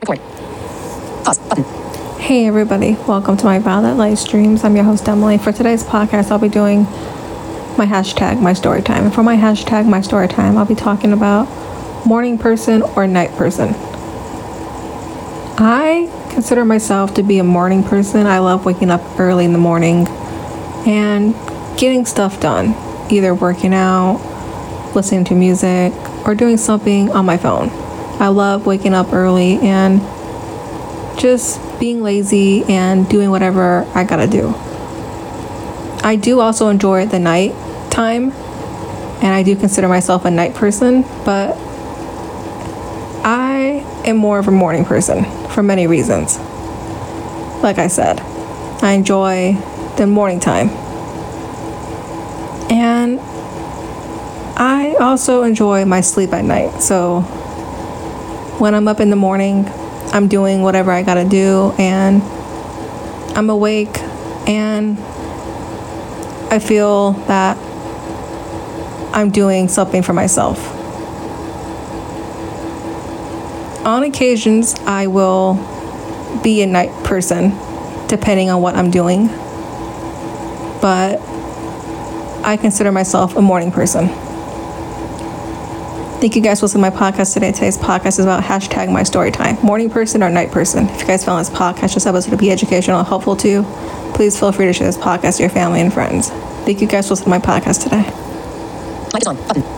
Record. Pause. Button. Hey everybody, welcome to my Violet Light Streams. I'm your host Emily. For today's podcast, I'll be doing my hashtag my story time. And for my hashtag my story time, I'll be talking about morning person or night person. I consider myself to be a morning person. I love waking up early in the morning and getting stuff done, either working out, listening to music, or doing something on my phone. I love waking up early and just being lazy and doing whatever I gotta do. I do also enjoy the night time, and I do consider myself a night person, but I am more of a morning person for many reasons. Like I said, I enjoy the morning time. And I also enjoy my sleep at night. So when I'm up in the morning, I'm doing whatever I gotta do, and I'm awake, and I feel that I'm doing something for myself. On occasions, I will be a night person, depending on what I'm doing, but I consider myself a morning person. Thank you guys for listening to my podcast today. Today's podcast is about hashtag my story time. Morning person or night person. If you guys found this podcast, this episode to be educational and helpful to you, please feel free to share this podcast to your family and friends. Thank you guys for listening to my podcast today. Mic is on. Button.